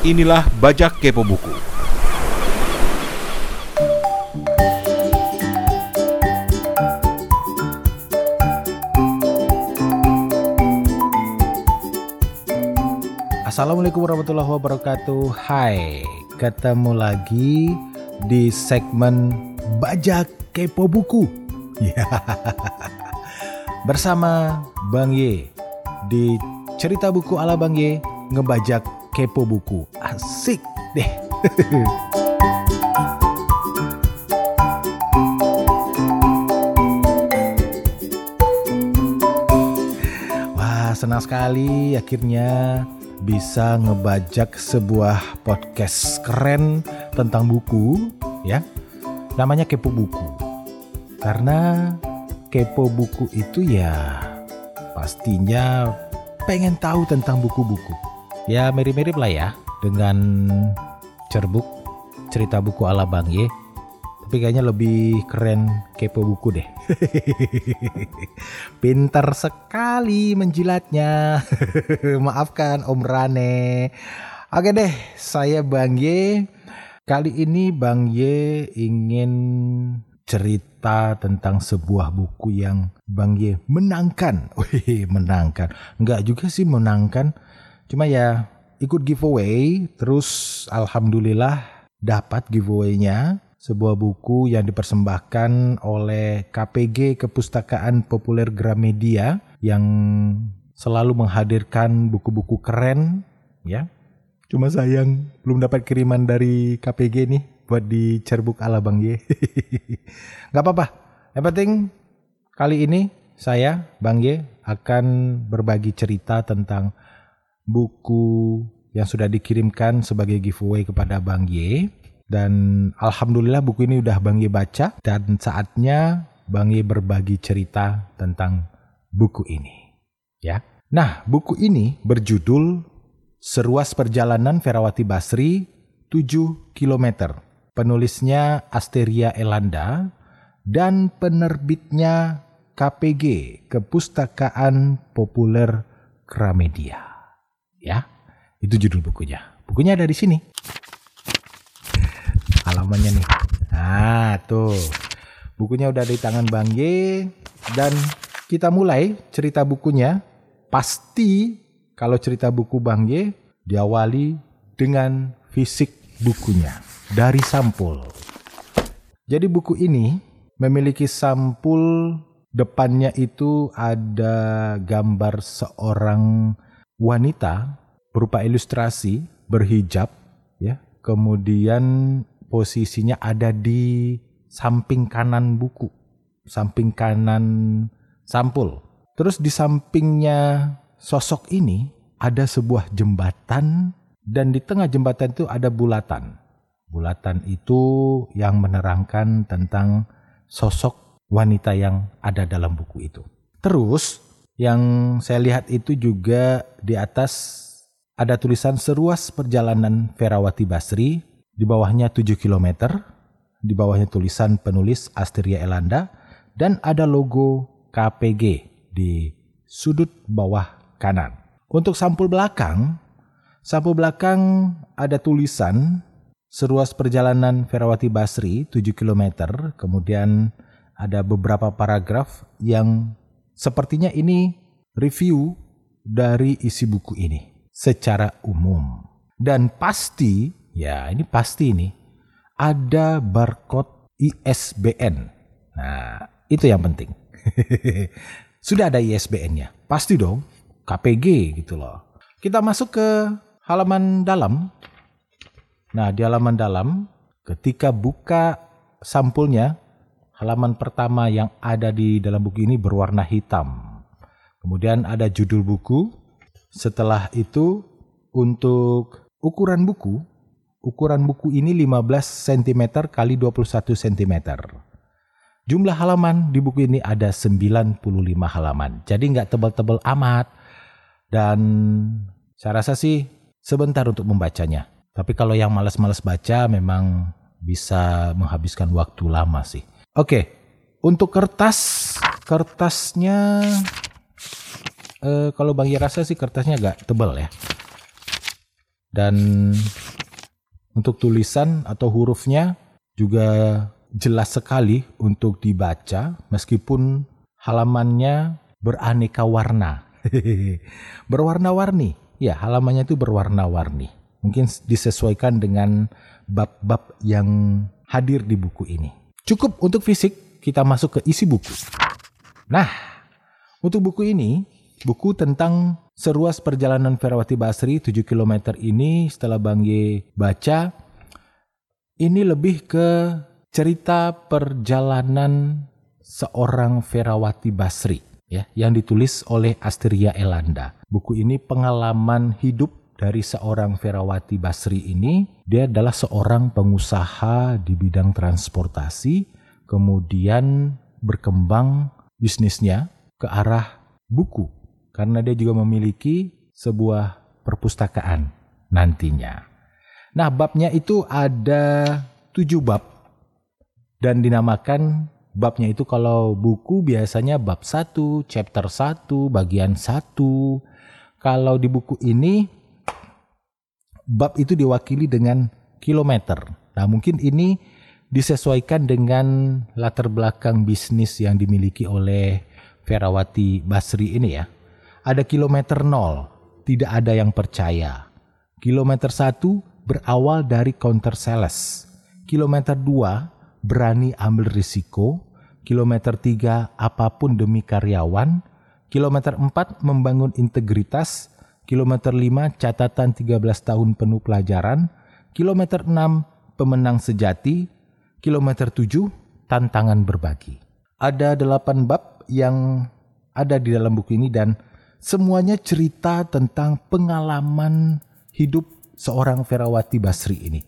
Inilah Bajak Kepo Buku. Assalamualaikum warahmatullahi wabarakatuh. Hai, ketemu lagi di segmen Bajak Kepo Buku. Ya. Bersama Bang Ye di cerita buku ala Bang Ye ngebajak kepo buku. Asik deh. Wah, senang sekali akhirnya bisa ngebajak sebuah podcast keren tentang buku ya. Namanya Kepo Buku. Karena kepo buku itu ya pastinya pengen tahu tentang buku-buku. Ya mirip-mirip lah ya dengan cerbuk cerita buku ala Bang Ye. Tapi kayaknya lebih keren kepo buku deh. Pintar sekali menjilatnya. Maafkan Om Rane. Oke deh, saya Bang Ye. Kali ini Bang Ye ingin cerita tentang sebuah buku yang Bang Ye menangkan. Wih, menangkan. Enggak juga sih menangkan. Cuma ya ikut giveaway, terus alhamdulillah dapat giveaway-nya sebuah buku yang dipersembahkan oleh KPG Kepustakaan Populer Gramedia yang selalu menghadirkan buku-buku keren ya. Cuma sayang belum dapat kiriman dari KPG nih buat di cerbuk ala Bang Ye. Gak apa-apa. Yang penting kali ini saya Bang Ye akan berbagi cerita tentang buku yang sudah dikirimkan sebagai giveaway kepada Bang Ye. Dan alhamdulillah buku ini udah Bang Ye baca dan saatnya Bang Ye berbagi cerita tentang buku ini. Ya. Nah, buku ini berjudul Seruas Perjalanan Ferawati Basri 7 km. Penulisnya Asteria Elanda dan penerbitnya KPG Kepustakaan Populer Gramedia. Ya, itu judul bukunya. Bukunya ada di sini. Halamannya nih. Nah, tuh. Bukunya udah di tangan Bang Y dan kita mulai cerita bukunya. Pasti kalau cerita buku Bang Y diawali dengan fisik bukunya dari sampul. Jadi buku ini memiliki sampul depannya itu ada gambar seorang wanita berupa ilustrasi berhijab ya. Kemudian posisinya ada di samping kanan buku, samping kanan sampul. Terus di sampingnya sosok ini ada sebuah jembatan dan di tengah jembatan itu ada bulatan. Bulatan itu yang menerangkan tentang sosok wanita yang ada dalam buku itu. Terus yang saya lihat itu juga di atas ada tulisan seruas perjalanan Ferawati Basri, di bawahnya 7 km, di bawahnya tulisan penulis Asteria Elanda, dan ada logo KPG di sudut bawah kanan. Untuk sampul belakang, sampul belakang ada tulisan seruas perjalanan Ferawati Basri 7 km, kemudian ada beberapa paragraf yang sepertinya ini review dari isi buku ini secara umum. Dan pasti, ya ini pasti ini, ada barcode ISBN. Nah, itu yang penting. Sudah ada ISBN-nya. Pasti dong, KPG gitu loh. Kita masuk ke halaman dalam. Nah, di halaman dalam, ketika buka sampulnya, halaman pertama yang ada di dalam buku ini berwarna hitam. Kemudian ada judul buku, setelah itu untuk ukuran buku, ukuran buku ini 15 cm kali 21 cm. Jumlah halaman di buku ini ada 95 halaman. Jadi nggak tebal-tebal amat. Dan saya rasa sih sebentar untuk membacanya. Tapi kalau yang malas-malas baca memang bisa menghabiskan waktu lama sih. Oke, untuk kertas, kertasnya eh, kalau Bang rasa sih kertasnya agak tebal ya. Dan untuk tulisan atau hurufnya juga jelas sekali untuk dibaca meskipun halamannya beraneka warna. Berwarna-warni. Ya, halamannya itu berwarna-warni. Mungkin disesuaikan dengan bab-bab yang hadir di buku ini. Cukup untuk fisik, kita masuk ke isi buku. Nah, untuk buku ini, buku tentang seruas perjalanan Ferawati Basri 7 km ini setelah Bang Ye baca, ini lebih ke cerita perjalanan seorang Ferawati Basri ya yang ditulis oleh Asteria Elanda. Buku ini pengalaman hidup dari seorang Ferawati Basri ini. Dia adalah seorang pengusaha di bidang transportasi, kemudian berkembang bisnisnya ke arah buku karena dia juga memiliki sebuah perpustakaan nantinya. Nah, babnya itu ada tujuh bab dan dinamakan babnya itu kalau buku biasanya bab 1, chapter 1, bagian 1. Kalau di buku ini bab itu diwakili dengan kilometer. Nah, mungkin ini disesuaikan dengan latar belakang bisnis yang dimiliki oleh Ferawati Basri ini ya. Ada kilometer nol, tidak ada yang percaya. Kilometer satu berawal dari counter sales. Kilometer dua berani ambil risiko, kilometer 3 apa pun demi karyawan, kilometer 4 membangun integritas, kilometer 5 catatan 13 tahun penuh pelajaran, kilometer 6 pemenang sejati, kilometer 7 tantangan berbagi. Ada delapan bab yang ada di dalam buku ini dan semuanya cerita tentang pengalaman hidup seorang Ferawati Basri ini.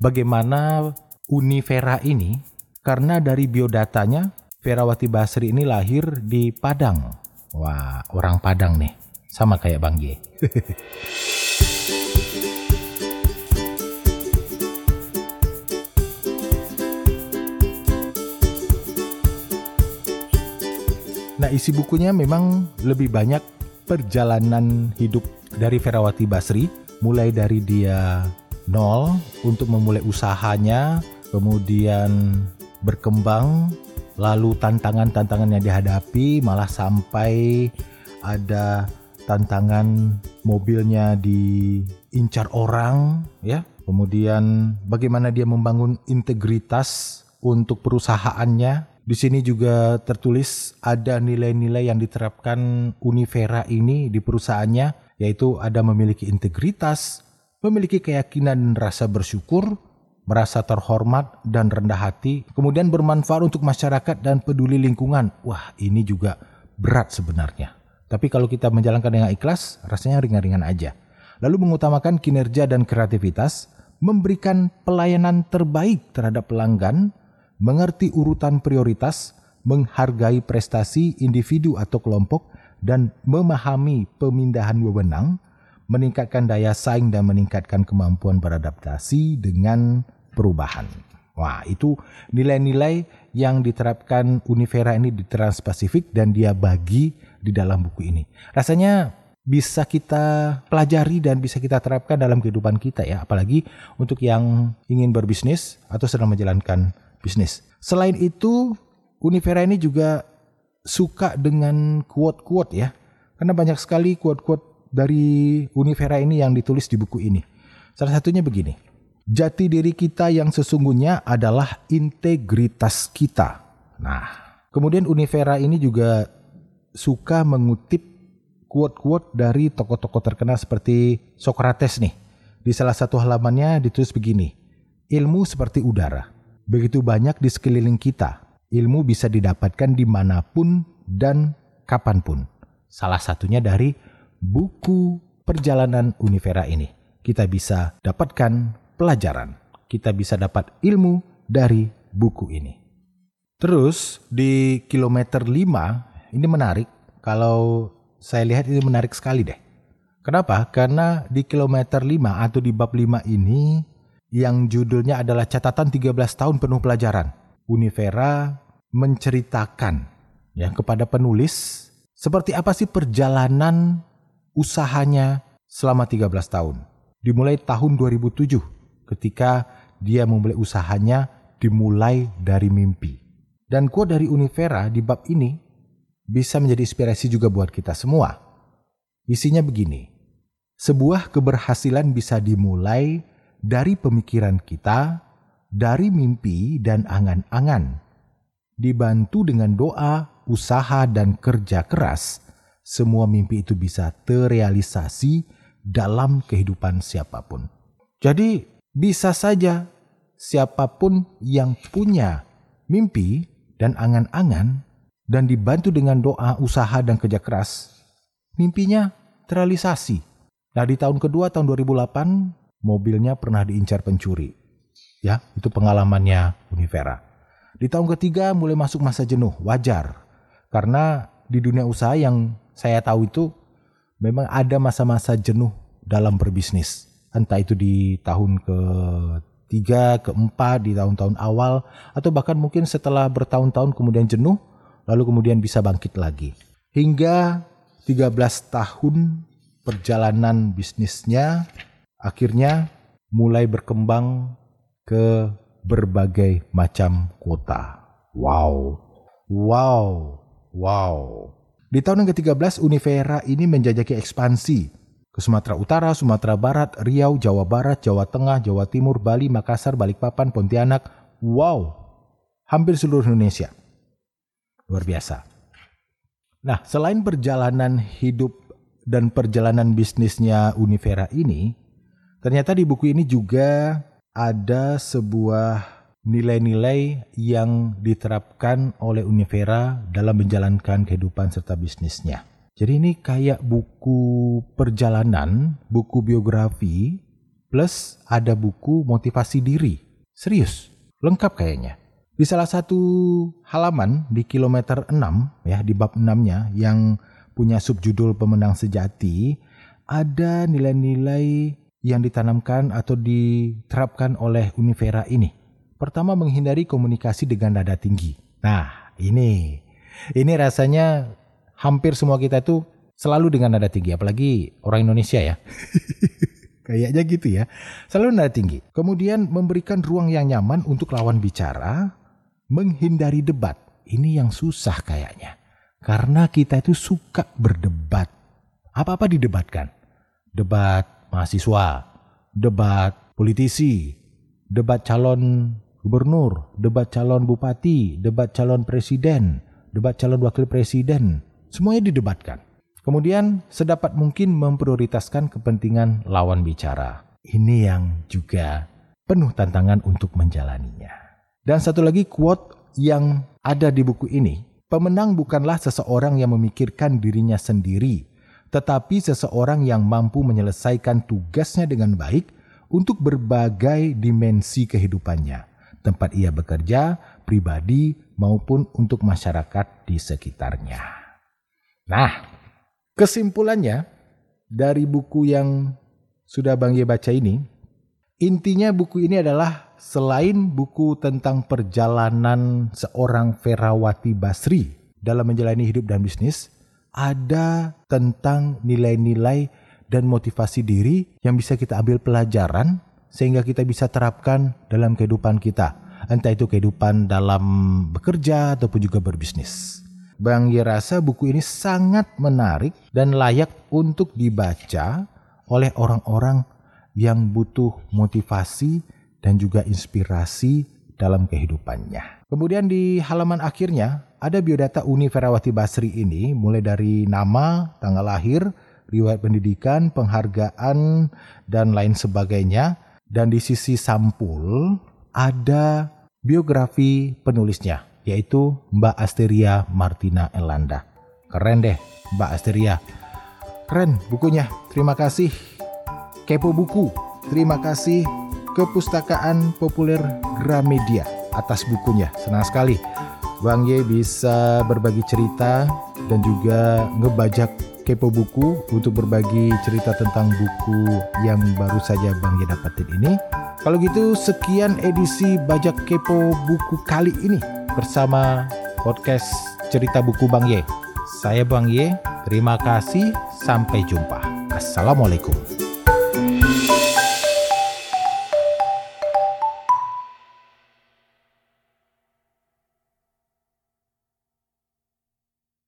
Bagaimana Univera ini karena dari biodatanya Ferawati Basri ini lahir di Padang. Wah, orang Padang nih. Sama kayak Bang Ye. nah, isi bukunya memang lebih banyak perjalanan hidup dari Ferawati Basri, mulai dari dia nol untuk memulai usahanya, kemudian berkembang, lalu tantangan-tantangan yang dihadapi malah sampai ada tantangan mobilnya diincar orang ya. Kemudian bagaimana dia membangun integritas untuk perusahaannya. Di sini juga tertulis ada nilai-nilai yang diterapkan Univera ini di perusahaannya yaitu ada memiliki integritas, memiliki keyakinan dan rasa bersyukur, merasa terhormat dan rendah hati, kemudian bermanfaat untuk masyarakat dan peduli lingkungan. Wah, ini juga berat sebenarnya. Tapi kalau kita menjalankan dengan ikhlas, rasanya ringan-ringan aja. Lalu mengutamakan kinerja dan kreativitas, memberikan pelayanan terbaik terhadap pelanggan, mengerti urutan prioritas, menghargai prestasi individu atau kelompok, dan memahami pemindahan wewenang, meningkatkan daya saing dan meningkatkan kemampuan beradaptasi dengan perubahan. Wah, itu nilai-nilai yang diterapkan Univera ini di Transpasifik dan dia bagi di dalam buku ini. Rasanya bisa kita pelajari dan bisa kita terapkan dalam kehidupan kita ya, apalagi untuk yang ingin berbisnis atau sedang menjalankan bisnis. Selain itu, Univera ini juga suka dengan quote-quote ya. Karena banyak sekali quote-quote dari Univera ini yang ditulis di buku ini. Salah satunya begini. Jati diri kita yang sesungguhnya adalah integritas kita. Nah, kemudian Univera ini juga suka mengutip quote-quote dari tokoh-tokoh terkenal seperti Socrates nih. Di salah satu halamannya ditulis begini, ilmu seperti udara. Begitu banyak di sekeliling kita, ilmu bisa didapatkan di mana pun dan kapan pun. Salah satunya dari buku perjalanan Univera ini. Kita bisa dapatkan pelajaran. Kita bisa dapat ilmu dari buku ini. Terus di kilometer 5 ini menarik kalau saya lihat ini menarik sekali deh. Kenapa? Karena di kilometer 5 atau di bab 5 ini yang judulnya adalah catatan 13 tahun penuh pelajaran. Univera menceritakan ya kepada penulis seperti apa sih perjalanan usahanya selama 13 tahun. dimulai tahun 2007 ketika dia memulai usahanya dimulai dari mimpi. Dan quote dari Univera di bab ini bisa menjadi inspirasi juga buat kita semua. Isinya begini, sebuah keberhasilan bisa dimulai dari pemikiran kita, dari mimpi dan angan-angan. Dibantu dengan doa, usaha, dan kerja keras, semua mimpi itu bisa terrealisasi dalam kehidupan siapa pun. Jadi, bisa saja siapa pun yang punya mimpi dan angan-angan dan dibantu dengan doa, usaha, dan kerja keras, mimpinya terrealisasi. Nah, di tahun kedua, tahun 2008, mobilnya pernah diincar pencuri. Ya, itu pengalamannya Univera. Di tahun ketiga mulai masuk masa jenuh, wajar. Karena di dunia usaha yang saya tahu itu memang ada masa-masa jenuh dalam berbisnis. Entah itu di tahun ke tiga, keempat, di tahun-tahun awal, atau bahkan mungkin setelah bertahun-tahun kemudian jenuh, lalu kemudian bisa bangkit lagi. Hingga 13 tahun perjalanan bisnisnya akhirnya mulai berkembang ke berbagai macam kota. Wow, wow, wow. Di tahun yang ke-13, Univera ini menjajaki ekspansi ke Sumatera Utara, Sumatera Barat, Riau, Jawa Barat, Jawa Tengah, Jawa Timur, Bali, Makassar, Balikpapan, Pontianak. Wow, hampir seluruh Indonesia. Luar biasa. Nah, selain perjalanan hidup dan perjalanan bisnisnya Univera ini, ternyata di buku ini juga ada sebuah nilai-nilai yang diterapkan oleh Univera dalam menjalankan kehidupan serta bisnisnya. Jadi ini kayak buku perjalanan, buku biografi, plus ada buku motivasi diri. Serius, lengkap kayaknya. Di salah satu halaman di kilometer 6 ya di bab 6-nya yang punya subjudul pemenang sejati ada nilai-nilai yang ditanamkan atau diterapkan oleh Univera ini. Pertama menghindari komunikasi dengan nada tinggi. Nah, ini ini rasanya hampir semua kita itu selalu dengan nada tinggi, apalagi orang Indonesia ya. Kayaknya gitu ya. Selalu nada tinggi. Kemudian memberikan ruang yang nyaman untuk lawan bicara, menghindari debat. Ini yang susah kayaknya. Karena kita itu suka berdebat. Apa-apa didebatkan. Debat mahasiswa, debat politisi, debat calon gubernur, debat calon bupati, debat calon presiden, debat calon wakil presiden, semuanya didebatkan. Kemudian sedapat mungkin memprioritaskan kepentingan lawan bicara. Ini yang juga penuh tantangan untuk menjalaninya. Dan satu lagi quote yang ada di buku ini, pemenang bukanlah seseorang yang memikirkan dirinya sendiri, tetapi seseorang yang mampu menyelesaikan tugasnya dengan baik untuk berbagai dimensi kehidupannya, tempat ia bekerja, pribadi, maupun untuk masyarakat di sekitarnya. Nah, kesimpulannya dari buku yang sudah Bang Ye baca ini, intinya buku ini adalah selain buku tentang perjalanan seorang Ferawati Basri dalam menjalani hidup dan bisnis, ada tentang nilai-nilai dan motivasi diri yang bisa kita ambil pelajaran sehingga kita bisa terapkan dalam kehidupan kita. Entah itu kehidupan dalam bekerja ataupun juga berbisnis. Bang Ye rasa buku ini sangat menarik dan layak untuk dibaca oleh orang-orang yang butuh motivasi dan juga inspirasi dalam kehidupannya. Kemudian di halaman akhirnya ada biodata Uni Ferawati Basri ini mulai dari nama, tanggal lahir, riwayat pendidikan, penghargaan, dan lain sebagainya. Dan di sisi sampul ada biografi penulisnya, yaitu Mbak Asteria Martina Elanda. Keren deh Mbak Asteria. Keren bukunya. Terima kasih Kepo Buku. Terima kasih Kepustakaan Populer Gramedia atas bukunya. Senang sekali Bang Ye bisa berbagi cerita dan juga ngebajak kepo buku untuk berbagi cerita tentang buku yang baru saja Bang Ye dapetin ini. Kalau gitu sekian edisi bajak kepo buku kali ini bersama podcast cerita buku Bang Ye. Saya Bang Ye, terima kasih, sampai jumpa. Assalamualaikum.